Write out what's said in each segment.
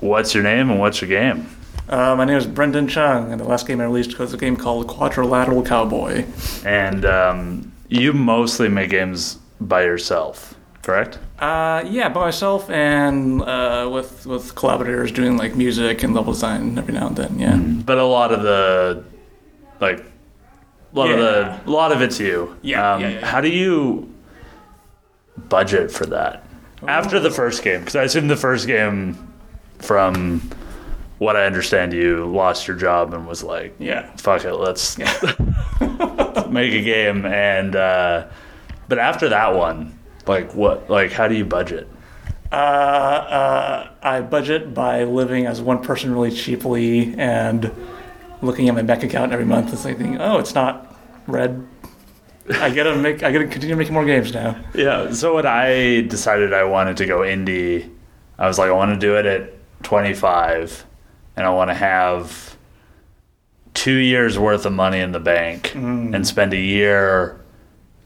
What's your name and what's your game? Uh, my name is Brendon Chung, and the last game I released was a game called Quadrilateral Cowboy. And um, you mostly make games by yourself, correct? Uh, yeah, by myself and uh, with with collaborators doing like music and level design every now and then. Yeah. But a lot of the, like, a lot Yeah. of the, a lot of it's you. Yeah, Um, yeah, yeah, yeah. How do you budget for that after the first game? Because I assume the first game, from what I understand, you lost your job and was like, Yeah. fuck it, let's make a game. And uh, but after that one, like what, like how do you budget? Uh, uh, I budget by living as one person really cheaply and looking at my bank account every month and thinking, oh, it's not red. I gotta make. I gotta continue making more games now. Yeah. So when I decided I wanted to go indie, I was like, I want to do it at 25, and I want to have two years worth of money in the bank and spend a year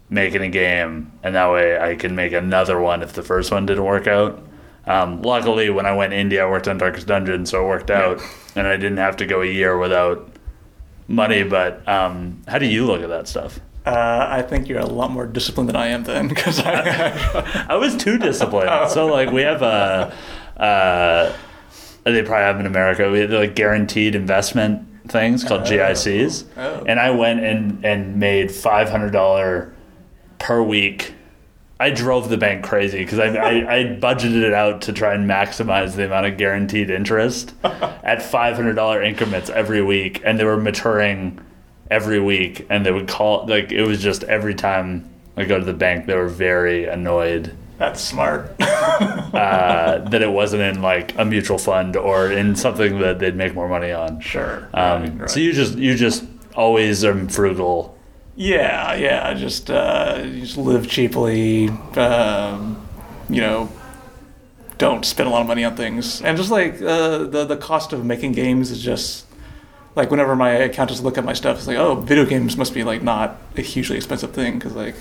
making a game, and that way I can make another one if the first one didn't work out. Um, luckily, when I went indie, I worked on Darkest Dungeon, so it worked out, and I didn't have to go a year without money. But um, how do you look at that stuff? Uh, I think you're a lot more disciplined than I am then, because I, I was too disciplined. So like we have a, uh, Uh, they probably have in America. We have like guaranteed investment things called oh. GICs, Oh. and I went and and made five hundred dollar per week. I drove the bank crazy because I, I, I budgeted it out to try and maximize the amount of guaranteed interest at five hundred dollar increments every week, and they were maturing every week, and they would call like it was just every time I go to the bank, they were very annoyed that's smart. uh, that it wasn't in like a mutual fund or in something that they'd make more money on. sure. Um, Right, right. So you just you just always are frugal. Yeah, yeah. Just uh, just live cheaply. Um, you know, don't spend a lot of money on things, and just like uh, the the cost of making games is just like whenever my accountants look at my stuff, it's like, oh, video games must be like not a hugely expensive thing because like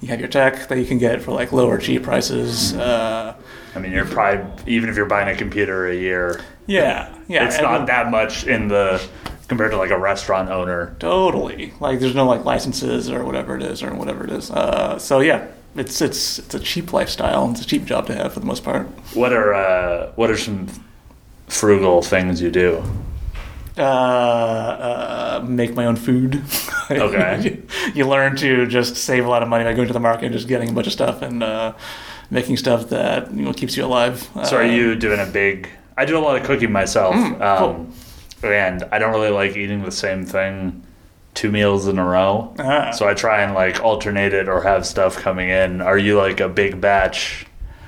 you have your tech that you can get for like lower cheap prices. Uh, I mean, you're probably even if you're buying a computer a year, yeah, yeah. it's not that much in the compared to like a restaurant owner. Totally. Like there's no like licenses or whatever it is or whatever it is. Uh, so yeah, it's it's it's a cheap lifestyle. It's a cheap job to have for the most part. What are uh, what are some frugal things you do? Uh, uh, make my own food. Okay. you learn to just save a lot of money by going to the market and just getting a bunch of stuff and uh, making stuff that you know keeps you alive. So are Uh, you doing a big? I do a lot of cooking myself, Mm, um, and I don't really like eating the same thing two meals in a row. Ah. So I try and like alternate it or have stuff coming in. Are you like a big batch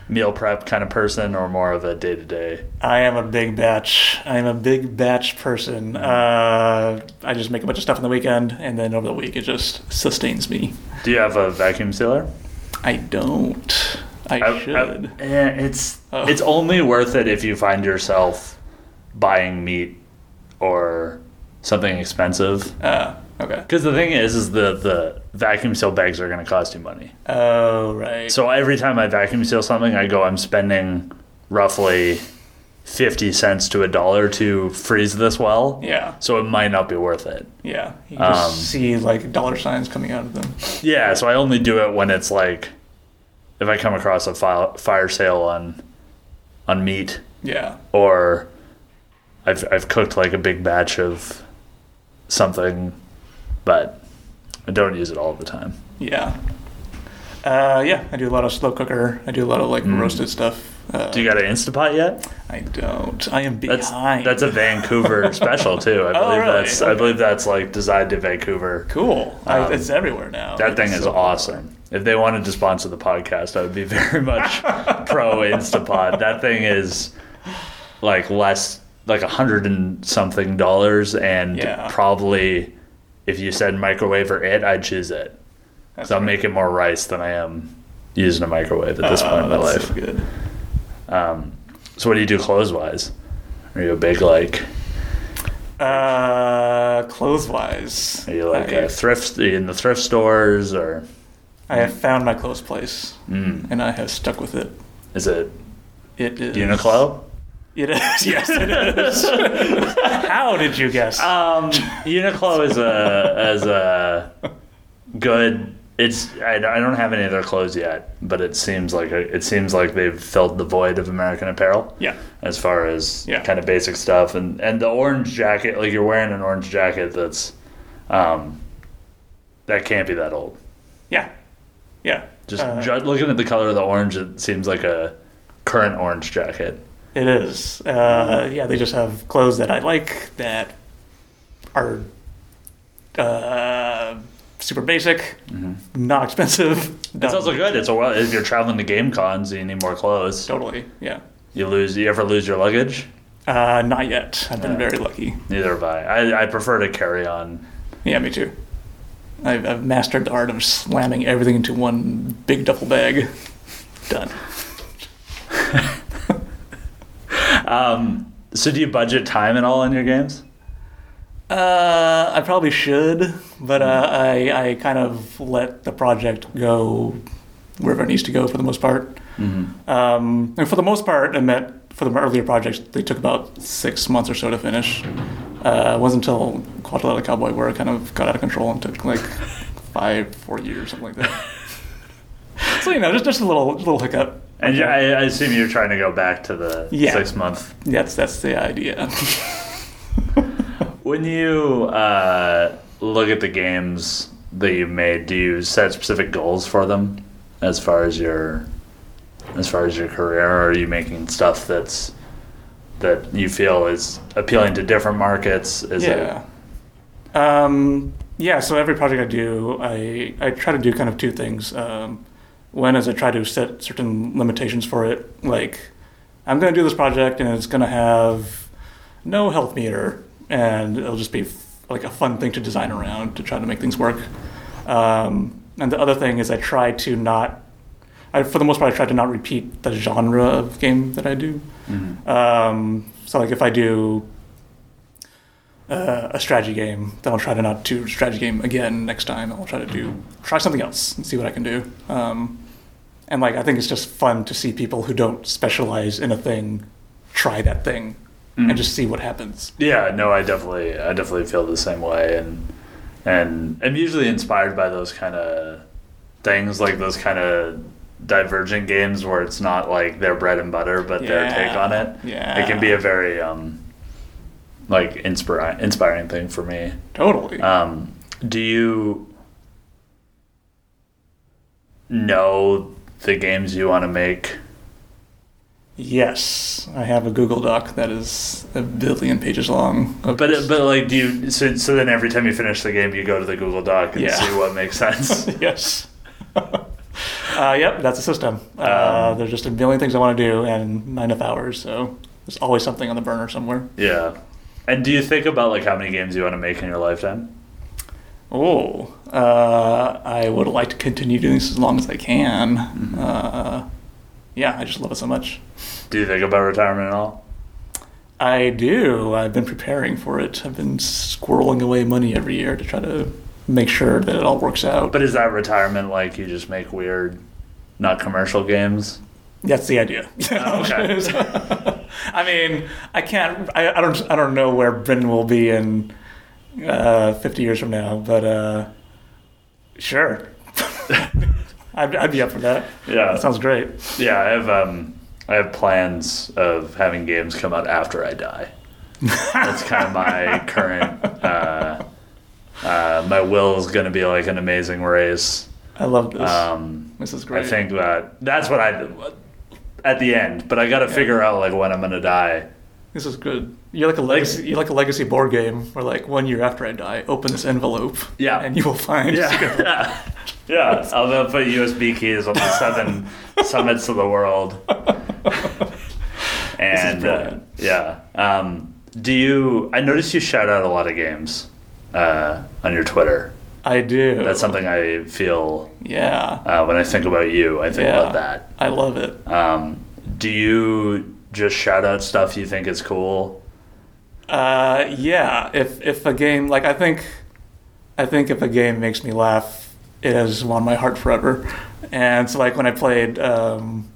meal prep kind of person or more of a day to day? I am a big batch. I am a big batch person. Uh, I just make a bunch of stuff on the weekend, and then over the week it just sustains me. Do you have a vacuum sealer? I don't. I, I- I- should. eh, it's Oh. it's only worth it if you find yourself buying meat or something expensive. uh, okay. Because the thing is, is the the vacuum seal bags are going to cost you money. Oh, right. So every time I vacuum seal something, I go, I'm spending roughly 50 cents to a dollar to freeze this well. yeah, So it might not be worth it. yeah. You just Um, see like dollar signs coming out of them. Yeah, so I only do it when it's like if I come across a file, fire sale on on meat Yeah. or I've I've cooked like a big batch of something, but I don't use it all the time. Yeah. Uh, yeah, I do a lot of slow cooker. I do a lot of like roasted stuff. Uh, Mm. Do you got an Instapot yet? I don't. I am That's behind. that's a Vancouver special too. I Oh, believe really? that's I believe that's like designed to Vancouver. cool. I, Um, it's everywhere now. That thing It's is so- awesome. If they wanted to sponsor the podcast, I would be very much pro Instapot. That thing is like less like a hundred and something dollars, and Yeah. probably if you said microwave or it, I'd choose it. That's So I'm making more rice than I am using a microwave at this Oh, point in my life. so good. Um, so what do you do clothes wise? Are you a big like? Uh, clothes wise, Are you like I, a thrift? In the thrift stores or I have found my clothes place mm, and I have stuck with it. is it It is Uniqlo? It is. Yes, it is. How did you guess? Um, Uniqlo is a is a good. It's I, I don't have any of their clothes yet, but it seems like a, it seems like they've filled the void of American Apparel yeah. as far as Yeah. kind of basic stuff and and the orange jacket like you're wearing an orange jacket that's um that can't be that old. Yeah. Yeah. Just Uh, ju- looking at the color of the orange, it seems like a current orange jacket. It is. Uh, yeah, they just have clothes that I like that are uh, super basic, not expensive. Mm-hmm. It's also good. It's a well if you're traveling to game cons, you need more clothes. totally. Yeah. You lose. You ever lose your luggage? Uh, not yet. I've been Yeah. very lucky. Neither have I. I, I prefer to carry on. Yeah, me too. I've, I've mastered the art of slamming everything into one big duffel bag. Done. Um, so do you budget time at all in your games? Uh, I probably should, but uh, I I kind of let the project go wherever it needs to go for the most part. Um, and for the most part, I meant for the earlier projects they took about six months or so to finish. Uh, it wasn't until Quadrilla Cowboy where it kind of got out of control and took like five, four years, something like that. so you know, just just a little little hiccup. And you- I, I assume you're trying to go back to the Yeah. six month. That's that's the idea. When you uh, look at the games that you've made, do you set specific goals for them as far as your as far as your career, or are you making stuff that's that you feel is appealing to different markets? Is yeah. Um, yeah, so every project I do, I, I try to do kind of two things. Um, is I try to set certain limitations for it. Like, I'm going to do this project and it's going to have no health meter, and it'll just be f- like a fun thing to design around to try to make things work. Um, and the other thing is I try to not, I, for the most part, I try to not repeat the genre of game that I do. Mhm. Um, so, like, if I do uh, a strategy game, then I'll try to not do strategy game again next time. I'll try to do try something else and see what I can do. Um, and like, I think it's just fun to see people who don't specialize in a thing try that thing Mhm. and just see what happens. Yeah, no, I definitely, I definitely feel the same way, and and I'm usually inspired by those kind of things, like those kind of divergent games where it's not like their bread and butter, but their take on it. yeah. it can be a very um, like inspiring, inspiring thing for me. Totally. Um, do you know the games you want to make? yes, I have a Google Doc that is a billion pages long. But but like, do you? So, so then every time you finish the game, you go to the Google Doc and Yeah. see what makes sense. yes. uh, yep, that's a system. Uh, Um, there's just a million things I want to do and not enough hours, so there's always something on the burner somewhere. Yeah. And do you think about like how many games you want to make in your lifetime? Oh, uh, I would like to continue doing this as long as I can. Mm-hmm. Uh, yeah, I just love it so much. Do you think about retirement at all? I do. I've been preparing for it. I've been squirreling away money every year to try to make sure that it all works out. But is that retirement like you just make weird, not commercial games? That's the idea. Oh, okay. I mean, I can't. I, I don't. I don't know where Brendon will be in uh, 50 years from now, but uh, sure, I'd, I'd be up for that. Yeah. That sounds great. Yeah, I have um, I have plans of having games come out after I die. That's kind of my current. Uh, uh, my will is going to be like an amazing race. I love this. Um, this is great. I think that that's what I at the end, but I got to figure out like when I'm going to die. This is good. You're like a legacy. You're like a legacy board game where, like, one year after I die, open this envelope. Yeah. and you will find. Yeah, yeah. I'll they'll put USB keys on the seven summits of the world. And uh, yeah, um, do you? I noticed you shout out a lot of games uh, on your Twitter. I do. That's something I feel Yeah, uh, when I think about you. I think Yeah. about that. I love it. Um, do you just shout out stuff you think is cool? Uh, yeah. If if a game like I think, I think if a game makes me laugh, it has won my heart forever. And so like when I played um,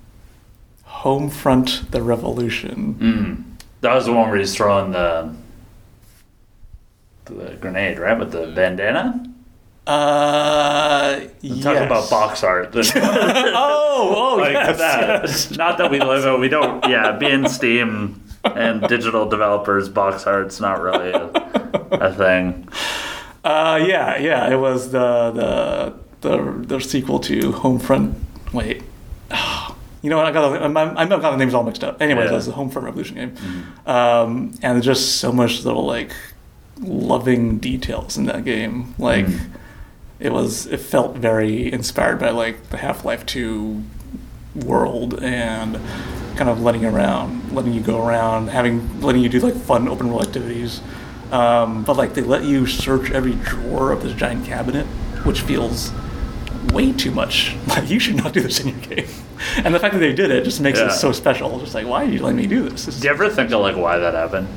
Homefront: The Revolution, That was the one where he's throwing the the grenade, right, with the bandana. Uh, yes. Talk about box art. oh, oh, like yes, that. yes. Not that we live it. We don't. Yeah, being Steam and digital developers, box art's not really a, a thing. Uh, yeah, yeah. It was the the the, the sequel to Homefront. Wait. You know what? I got I'm, I'm, I've got the names all mixed up. Anyways, Yeah. it was the Homefront Revolution game, um, and there's just so much little like loving details in that game. Like Mm. It was, it felt very inspired by like the Half Life Two world and kind of letting around, letting you go around, having letting you do like fun open world activities. Um, but like they let you search every drawer of this giant cabinet, which feels way too much. Like you should not do this in your game. And the fact that they did it just makes Yeah. it so special. Just like why are you letting me do this? This Do you ever think of like why that happened?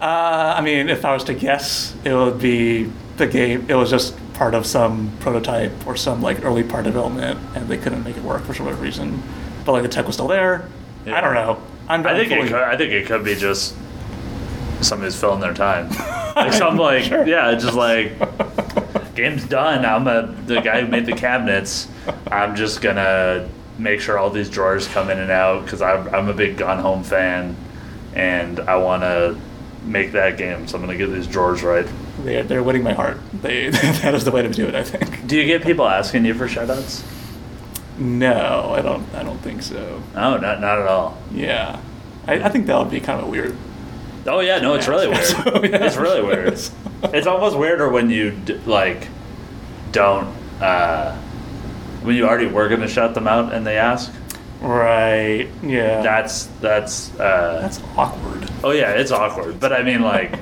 uh, I mean, if I was to guess, it would be the game. It was just part of some prototype or some like early part development, and they couldn't make it work for some other reason. But like the tech was still there. Yeah. I don't know. I'm, I think it could, I think it could be just somebody's filling their time. Like some like Sure. yeah, just like game's done. I'm a the guy who made the cabinets. I'm just gonna make sure all these drawers come in and out because I'm I'm a big Gone Home fan, and I want to make that game. So I'm gonna get these drawers right. They're, they're winning my heart. They that is the way to do it. I think. Do you get people asking you for shoutouts? No, I don't. I don't think so. No, not not at all. Yeah, I, I think that would be kind of weird. Oh yeah, no, it's really weird. So, yeah. It's really weird. It's almost weirder when you d- like don't uh, when you already were gonna shout them out and they ask. Right. Yeah. That's that's uh, That's awkward. oh yeah, it's awkward. But I mean, like,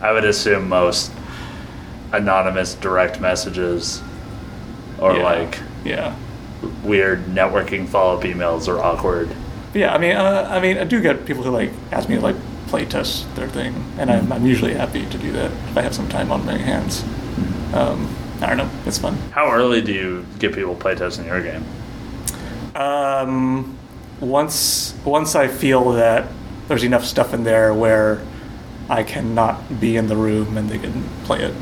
I would assume most anonymous direct messages or Yeah. like Yeah. weird networking follow up emails are awkward. Yeah, I mean, uh, I mean, I do get people who like ask me to like play test their thing, and I'm, I'm usually happy to do that if I have some time on my hands. Um, I don't know, it's fun. How early do you get people playtesting your game? Um, once once I feel that there's enough stuff in there where I cannot be in the room and they can play it.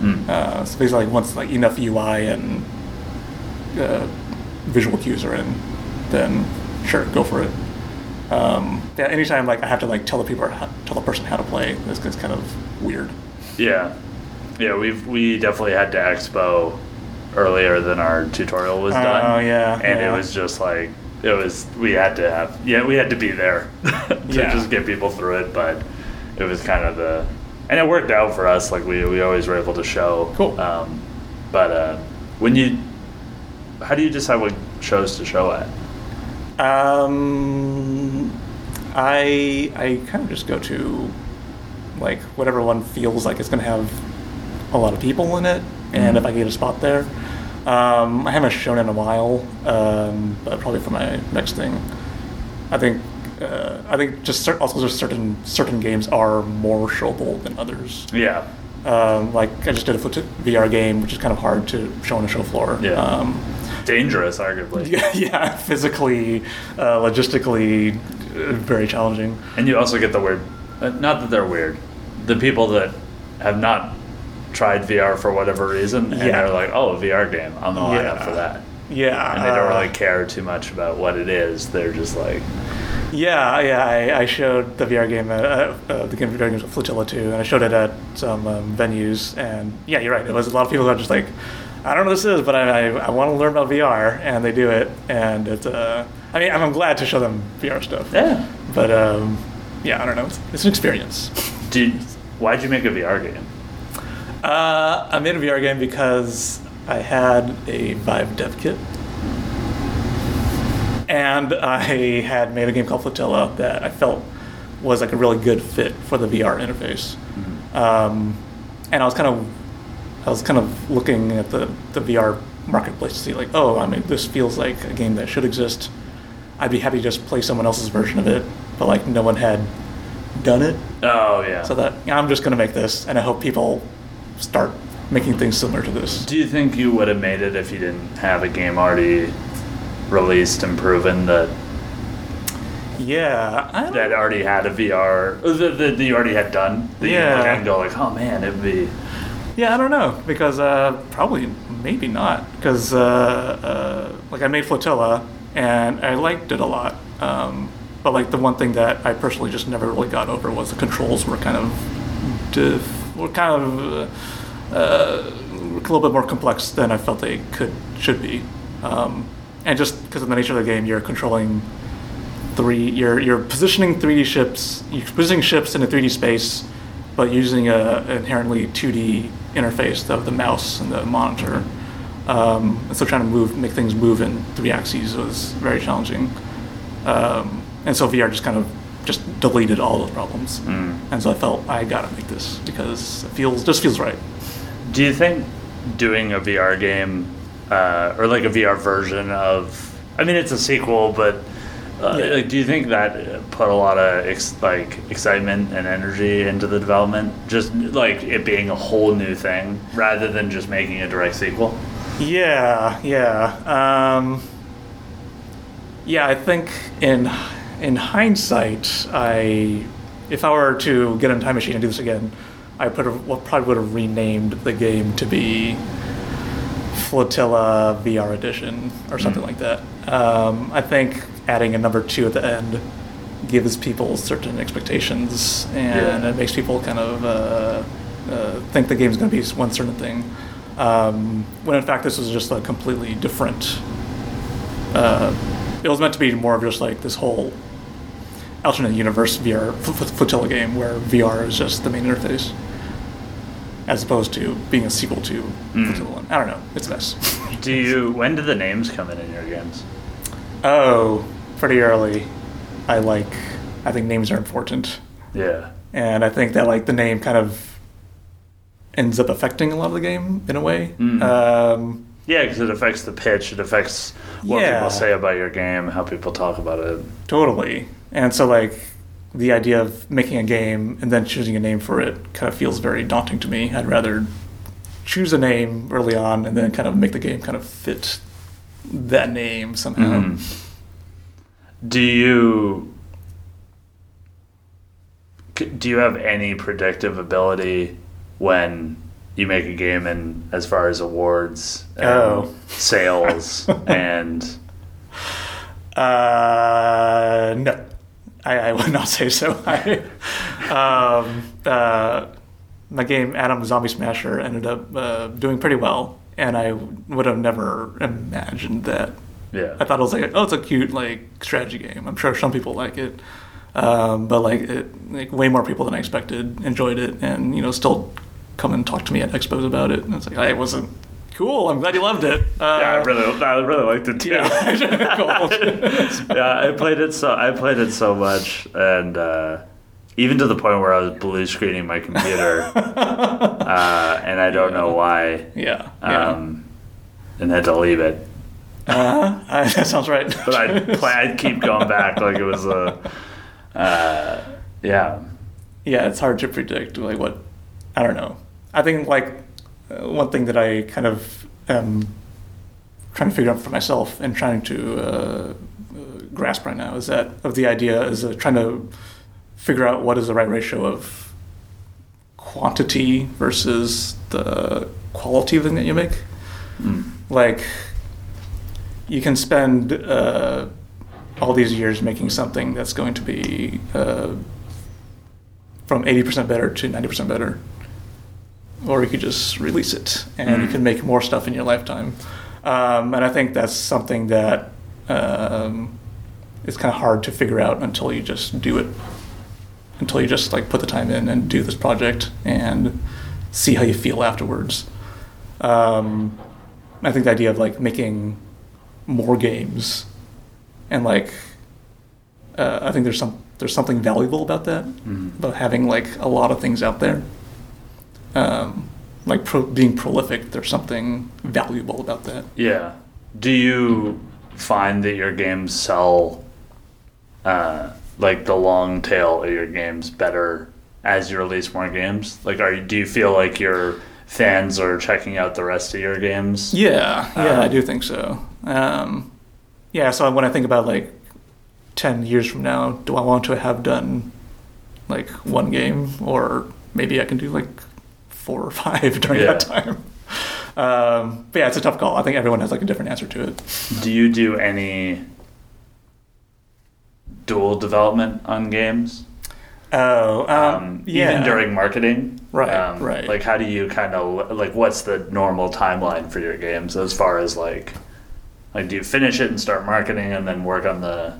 Mm. Uh, so basically, like once like enough UI and uh, visual cues are in, then sure, go for it. Um, yeah, anytime like I have to like tell the people how, tell the person how to play, this gets kind of weird. Yeah, yeah. We've we definitely had to expo earlier than our tutorial was done. Oh, yeah, and yeah. it was just like it was. We had to have yeah. We had to be there to Yeah. just get people through it, but it was kind of the and it worked out for us. Like we we always were able to show. Cool. Um, but uh, when you, how do you decide what shows to show at? Um, I I kind of just go to like whatever one feels like it's going to have a lot of people in it, and Mhm. if I get a spot there. Um, I haven't shown in a while, um, but probably for my next thing. I think uh, I think just cer- also just certain certain games are more showable than others. Yeah. Um, like I just did a foot VR game, which is kind of hard to show on a show floor. Yeah. Um, Dangerous, arguably. yeah, yeah, physically, uh, logistically, uh, very challenging. And you also get the weird, uh, not that they're weird, the people that have not tried VR for whatever reason, and Yeah. they're like, oh, a VR game, I'm gonna line up Yeah. for that. Yeah, And they don't really care too much about what it is. They're just like, Yeah, yeah. I, I showed the VR game, at, uh, uh, the game VR games with Flotilla too, and I showed it at some um, venues. And yeah, you're right. It was a lot of people who are just like, I don't know what this is, but I, I, I want to learn about VR, and they do it. And it's, uh, I mean, I'm glad to show them VR stuff. yeah. But um, yeah, I don't know. It's, it's an experience. Did, why'd you make a VR game? Uh, I made a VR game because I had a Vive dev kit. And I had made a game called Flotilla that I felt was like a really good fit for the VR interface. Um, and I was kind of, I was kind of looking at the, the VR marketplace to see like, oh, I mean, this feels like a game that should exist. I'd be happy to just play someone else's version of it, but like no one had done it. Oh, yeah. So that yeah, I'm just going to make this, and I hope people start making things similar to this. Do you think you would have made it if you didn't have a game already released and proven that Yeah, that already had a VR uh, that, that you already had done? That you Yeah. can and go like, oh man, it'd be. yeah, I don't know because uh, probably maybe not because uh, uh, like I made Flotilla and I liked it a lot, um, but like the one thing that I personally just never really got over was the controls were kind of diff- were kind of uh, uh, a little bit more complex than I felt they could should be, um, and just because of the nature of the game, you're controlling three. You're you're positioning 3D ships. You're positioning ships in a 3D space, but using a inherently 2D interface of the mouse and the monitor. Um, and so trying to move, make things move in three axes was very challenging. Um, and so VR just kind of just deleted all those problems. And so I felt I gotta make this because it feels just feels right. Do you think doing a VR game uh, or like a VR version of? I mean, it's a sequel, but uh, Yeah. like, do you think that put a lot of ex- like excitement and energy into the development? Just like it being a whole new thing rather than just making a direct sequel. Yeah, yeah. Um, yeah, I think in in hindsight, I if I were to get in a time machine and do this again, I put well, probably would have renamed the game to be Flotilla VR Edition or something like that. Um, I think adding a number two at the end gives people certain expectations and Yeah. it makes people kind of uh, uh, think the game's going to be one certain thing. Um, when in fact this was just a completely different. Uh, it was meant to be more of just like this whole alternate universe VR f- f- flotilla game where VR is just the main interface, as opposed to being a sequel to Flotilla One. I don't know. It's a mess. Do you? When do the names come in in your games? oh, pretty early. I like. I think names are important, Yeah. and I think that like the name kind of ends up affecting a lot of the game in a way. Mm. Um, Yeah, because it affects the pitch. It affects what Yeah. people say about your game, how people talk about it. Totally. And so, like, the idea of making a game and then choosing a name for it kind of feels very daunting to me. I'd rather choose a name early on and then kind of make the game kind of fit that name somehow. Mhm. Do you do you have any predictive ability when you make a game and as far as awards and Oh. sales and Uh, no, I, I would not say so. I, um, uh, my game, Atom Zombie Smasher, ended up uh, doing pretty well, and I would have never imagined that yeah I thought it was like, oh, it's a cute like strategy game. I'm sure some people like it, um, but like it, like way more people than I expected enjoyed it, and you know still come and talk to me at expos about it. And it's like I wasn't cool. I'm glad you loved it. Uh, yeah I really I really liked it too. yeah. Yeah, I played it so I played it so much, and uh, even to the point where I was blue screening my computer, uh, and I don't know why, yeah, yeah. um, and had to leave it. uh, I, that sounds right. But I'd play, I'd keep going back like it was a, uh, yeah, yeah, it's hard to predict. Like what? I don't know. I think like uh, one thing that I kind of am trying to figure out for myself and trying to uh, uh, grasp right now is that of the idea is uh, trying to figure out what is the right ratio of quantity versus the quality of the thing that you make. Mm. Like you can spend uh, all these years making something that's going to be uh, from 80% better to 90% better. Or you could just release it and you Mm. can make more stuff in your lifetime. Um, and I think that's something that um, is kind of hard to figure out until you just do it. Until you just like put the time in and do this project and see how you feel afterwards. Um, I think the idea of like making more games and like uh, I think there's some there's something valuable about that Mhm. about having like a lot of things out there. Um, like pro- being prolific, there's something valuable about that. yeah. Do you find that your games sell, uh, like the long tail of your games better as you release more games? Like, are you, do you feel like your fans are checking out the rest of your games? Yeah, yeah, Uh, I do think so. Um, yeah, so when I think about like ten years from now, do I want to have done like one game, or maybe I can do like four or five during Yeah. that time. Um, but yeah, it's a tough call. I think everyone has like a different answer to it. Do you do any dual development on games? Oh, um, Um, yeah. Even during marketing? Right, Um, right. Like, how do you kind of, like, what's the normal timeline for your games as far as, like, like, do you finish it and start marketing and then work on the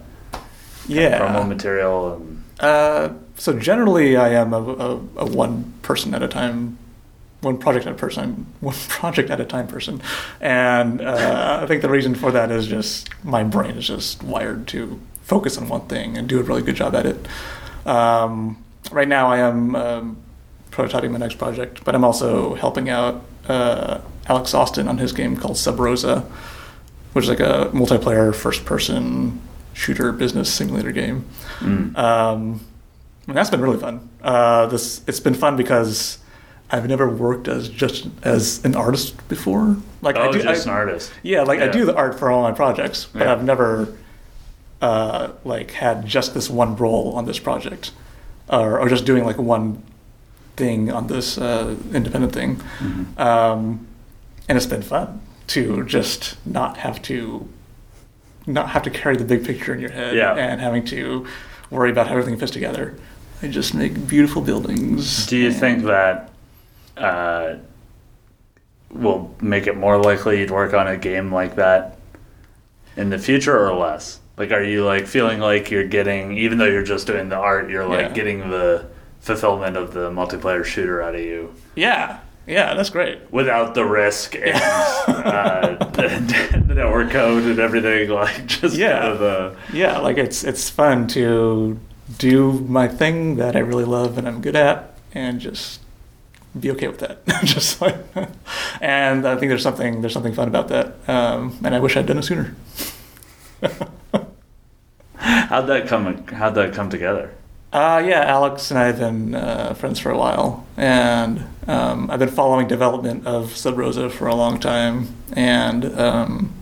yeah. promo material? And, Uh, so generally, I am a, a, a one person at a time, one project at a person, one project at a time person, and uh, I think the reason for that is just my brain is just wired to focus on one thing and do a really good job at it. Um, right now, I am um, prototyping my next project, but I'm also helping out uh, Alex Austin on his game called Sub Rosa, which is like a multiplayer first person shooter business simulator game. mm. Um, and that's been really fun. Uh, this it's been fun because I've never worked as just as an artist before. Like oh, I do, just I- an artist. yeah, like I do the art for all my projects, but Yeah. I've never uh, like had just this one role on this project, or, or just doing like one thing on this uh, independent thing. Mhm. Um, and it's been fun to just not have to not have to carry the big picture in your head Yeah. and having to worry about how everything fits together. I just make beautiful buildings. Do you think that uh, will make it more likely you'd work on a game like that in the future or less? Like, are you like feeling like you're getting, even though you're just doing the art, you're like Yeah. getting the fulfillment of the multiplayer shooter out of you Yeah, yeah, that's great. without the risk and uh, the, the network code and everything? Like, just Yeah. kind of the Yeah, like it's it's fun to do my thing that I really love and I'm good at, and just be okay with that. just like, and I think there's something there's something fun about that, um, and I wish I'd done it sooner. how'd that come? How'd that come together? Uh, yeah, Alex and I have been uh, friends for a while, and um, I've been following development of Sub Rosa for a long time, and um,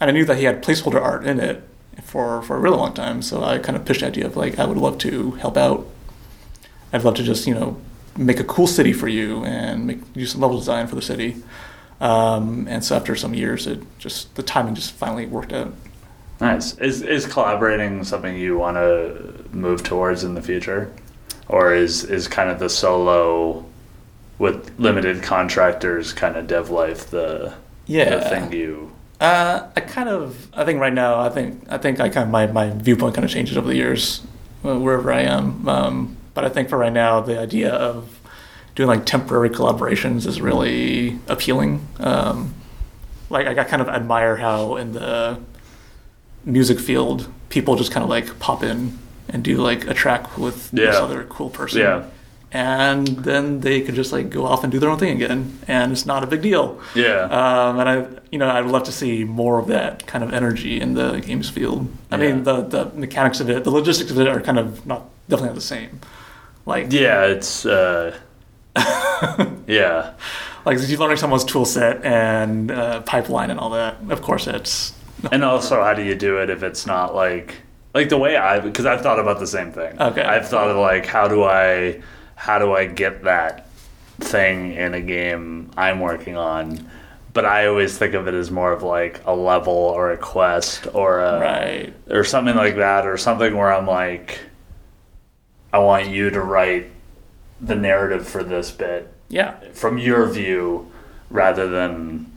and I knew that he had placeholder art in it for for a really long time. So I kind of pitched the idea of like I would love to help out. I'd love to just you know make a cool city for you and make do some level design for the city. Um, and so after some years, it just the timing just finally worked out. Nice. Is is collaborating something you want to move towards in the future, or is is kind of the solo with limited contractors kind of dev life the Yeah. the thing you Uh, I kind of, I think right now, I think, I think I kind of my, my viewpoint kind of changes over the years, uh, wherever I am. Um, but I think for right now, the idea of doing like temporary collaborations is really appealing. Um, like I, I kind of admire how in the music field, people just kind of like pop in and do like a track with this other cool person. Yeah. And then they could just like go off and do their own thing again, and it's not a big deal. yeah Um, and I, you know, I'd love to see more of that kind of energy in the games field. I Yeah. mean, the the mechanics of it, the logistics of it are kind of not definitely not the same. Like, yeah it's uh yeah like if you're learning someone's tool set and uh, pipeline and all that, of course, it's and also how do you do it if it's not like like the way I because I've thought about the same thing Okay. I've thought of like how do I how do I get that thing in a game I'm working on but I always think of it as more of like a level or a quest or a right. or something like that or something where I'm like I want you to write the narrative for this bit Yeah, from your view rather than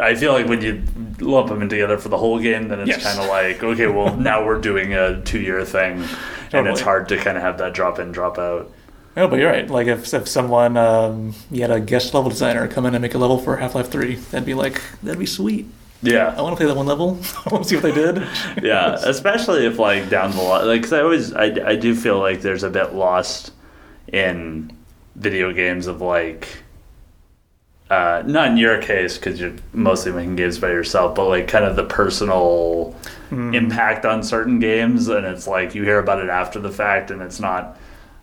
I feel like when you lump them in together for the whole game, then it's Yes. kind of like okay, well now we're doing a two-year thing, and it's hard to kind of have that drop in, drop out. no, but you're right. Like if if someone um, you had a guest level designer come in and make a level for Half Life Three, that'd be like that'd be sweet. I want to play that one level. I want to see what they did. yeah, especially if like down the line, like 'cause I always I I do feel like there's a bit lost in video games of like. Uh, not in your case because you're mostly making games by yourself, but like kind of the personal Mm. impact on certain games and it's like you hear about it after the fact and it's not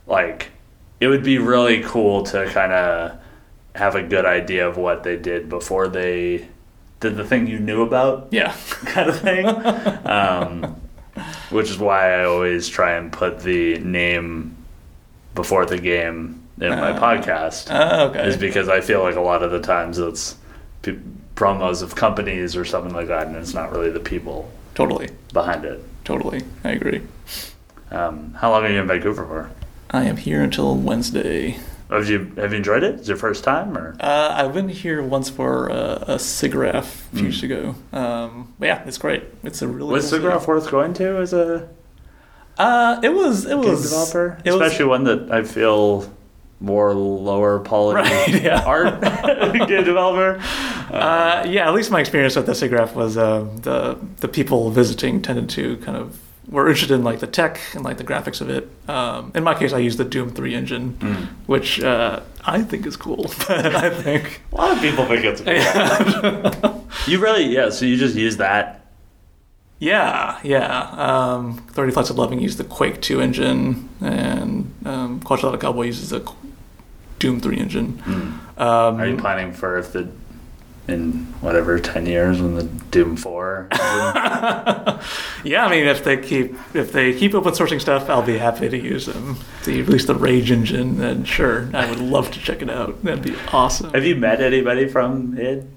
like it would be really cool to kind of have a good idea of what they did before they did the thing you knew about Yeah. kind of thing um, which is why I always try and put the name before the game in my Uh, podcast. Ah, okay. is because I feel like a lot of the times it's p- promos of companies or something like that, and it's not really the people totally, behind it. totally. I agree. Um, how long are you in Vancouver for? I am here until Wednesday. Have you have you enjoyed it? Is it your first time or? Uh, I've been here once for uh, a SIGGRAPH a few years ago. Um, but yeah, it's great. It's a really Was cool SIGGRAPH worth going to as a Uh, it was. It was developer? It was, Especially one that I feel more lower quality Right, yeah. art game developer. Uh, yeah, at least my experience with the SIGGRAPH was uh, the the people visiting tended to kind of were interested in like the tech and like the graphics of it. Um, in my case, I used the Doom Three engine, Mm. which uh, I think is cool. I think. A lot of people think it's cool. You really, yeah. So you just use that. Yeah, yeah. Um, 30 Flights of Loving used the Quake 2 engine, and um, Quadrilateral Cowboy uses the Doom 3 engine. Mm. Um, Are you planning for if the in whatever ten years when the Doom Four? yeah, I mean, if they keep if they keep open sourcing stuff, I'll be happy to use them. They release the Rage engine, then sure, I would love to check it out. That'd be awesome. Have you met anybody from id?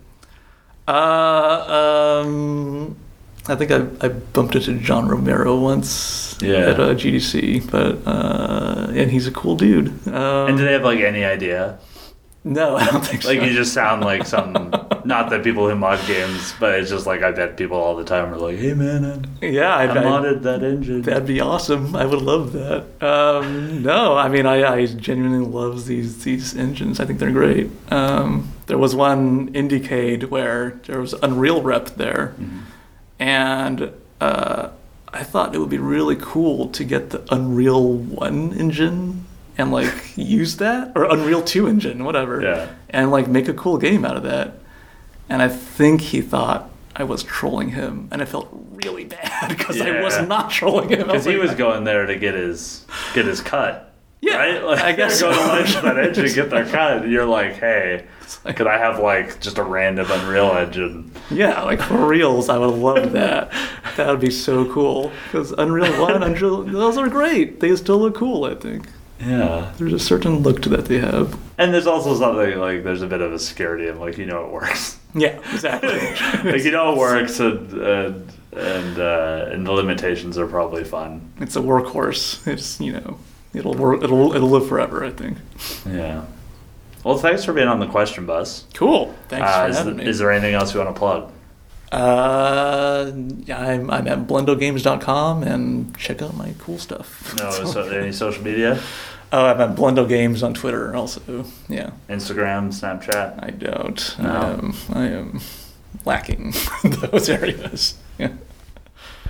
Uh, um, I think I, I bumped into John Romero once Yeah. at a GDC, but uh, and he's a cool dude. Um, And do they have like any idea? no, I don't think so. Like you just sound like some. Not that people who mod games, but it's just like I bet people all the time are like, "Hey man, I, yeah, I I, I, modded that engine." that'd be awesome. I would love that. Um, no, I mean, I, I genuinely love these these engines. I think they're great. Um, there was one Indiecade where there was Unreal rep there, Mhm. and uh, I thought it would be really cool to get the Unreal One engine and like use that or Unreal Two engine, whatever, Yeah. and like make a cool game out of that. And I think he thought I was trolling him, and I felt really bad because I was not trolling him. Because he like, was going there to get his get his cut. Yeah, right? Like, I guess going so. to license that engine, get their cut. You're like, hey, like- could I have like just a random Unreal engine? Yeah, like for reals, I would love that. that would be so cool. Because Unreal One, and Unreal, those are great. They still look cool. I think Yeah. there's a certain look to that they have. And there's also something like there's a bit of a security of like you know it works. Yeah, exactly. like you know it works and and and, uh, and the limitations are probably fun. it's a workhorse. It's you know, it'll work. It'll it'll live forever. I think. Yeah. Well, thanks for being on the question bus. Cool. Thanks Uh, for is, having me. is there anything else you want to plug? Uh, I'm, I'm at blendogames.com and check out my cool stuff. No, so any social media, oh, I'm at Blendo Games on Twitter also. Yeah, Instagram, Snapchat. I don't. No. Um, I am lacking in those areas. Yeah.